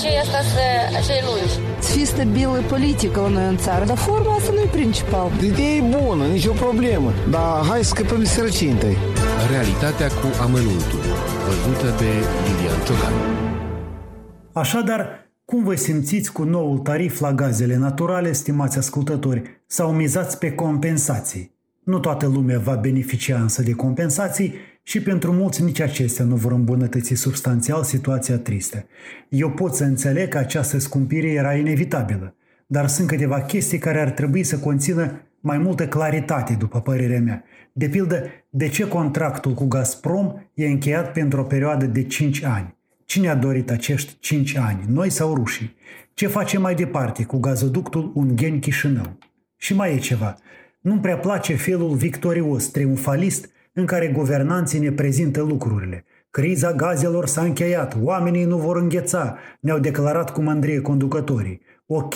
durează acei lungi. Să fie stabilă politică la noi în țară, dar forma asta nu e principal. Ideea e bună, nicio problemă, dar hai să scăpăm de sărăcie întâi. Realitatea cu amănuntul, văzută de Lilian Ciocan. Așadar, cum vă simțiți cu noul tarif la gazele naturale, stimați ascultători, sau mizați pe compensații? Nu toată lumea va beneficia însă de compensații și pentru mulți nici acestea nu vor îmbunătăți substanțial situația tristă. Eu pot să înțeleg că această scumpire era inevitabilă, dar sunt câteva chestii care ar trebui să conțină mai multă claritate, după părerea mea. De pildă, de ce contractul cu Gazprom e încheiat pentru o perioadă de 5 ani? Cine a dorit acești 5 ani, noi sau rușii? Ce face mai departe cu gazoductul Ungheni-Chișinău? Și mai e ceva. Nu-mi prea place felul victorios, triumfalist, în care guvernanții ne prezintă lucrurile. Criza gazelor s-a încheiat, oamenii nu vor îngheța, ne-au declarat cu mândrie conducătorii. Ok,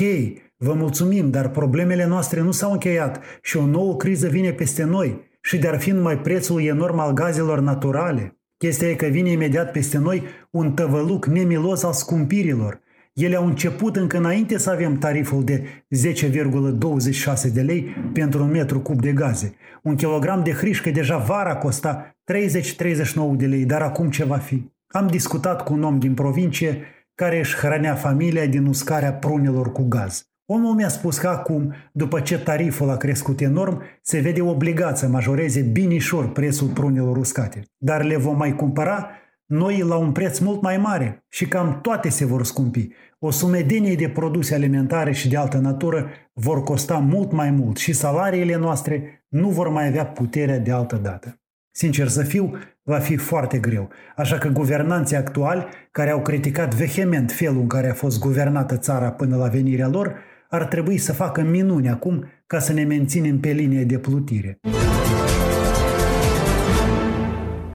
vă mulțumim, dar problemele noastre nu s-au încheiat și o nouă criză vine peste noi și de-ar fi numai prețul enorm al gazelor naturale. Chestia e că vine imediat peste noi un tăvăluc nemilos al scumpirilor. Ele au început încă înainte să avem tariful de 10,26 de lei pentru un metru cub de gaze. Un kilogram de hrișcă deja vara costa 30-39 de lei, dar acum ce va fi? Am discutat cu un om din provincie care își hrănea familia din uscarea prunelor cu gaz. Omul mi-a spus că acum, după ce tariful a crescut enorm, se vede obligat să majoreze binișor prețul prunelor uscate. Dar le vom mai cumpăra noi la un preț mult mai mare și cam toate se vor scumpi. O sumedenie de produse alimentare și de altă natură vor costa mult mai mult și salariile noastre nu vor mai avea puterea de altă dată. Sincer să fiu, va fi foarte greu. Așa că guvernanții actuali, care au criticat vehement felul în care a fost guvernată țara până la venirea lor, ar trebui să facă minuni acum ca să ne menținem pe linie de plutire.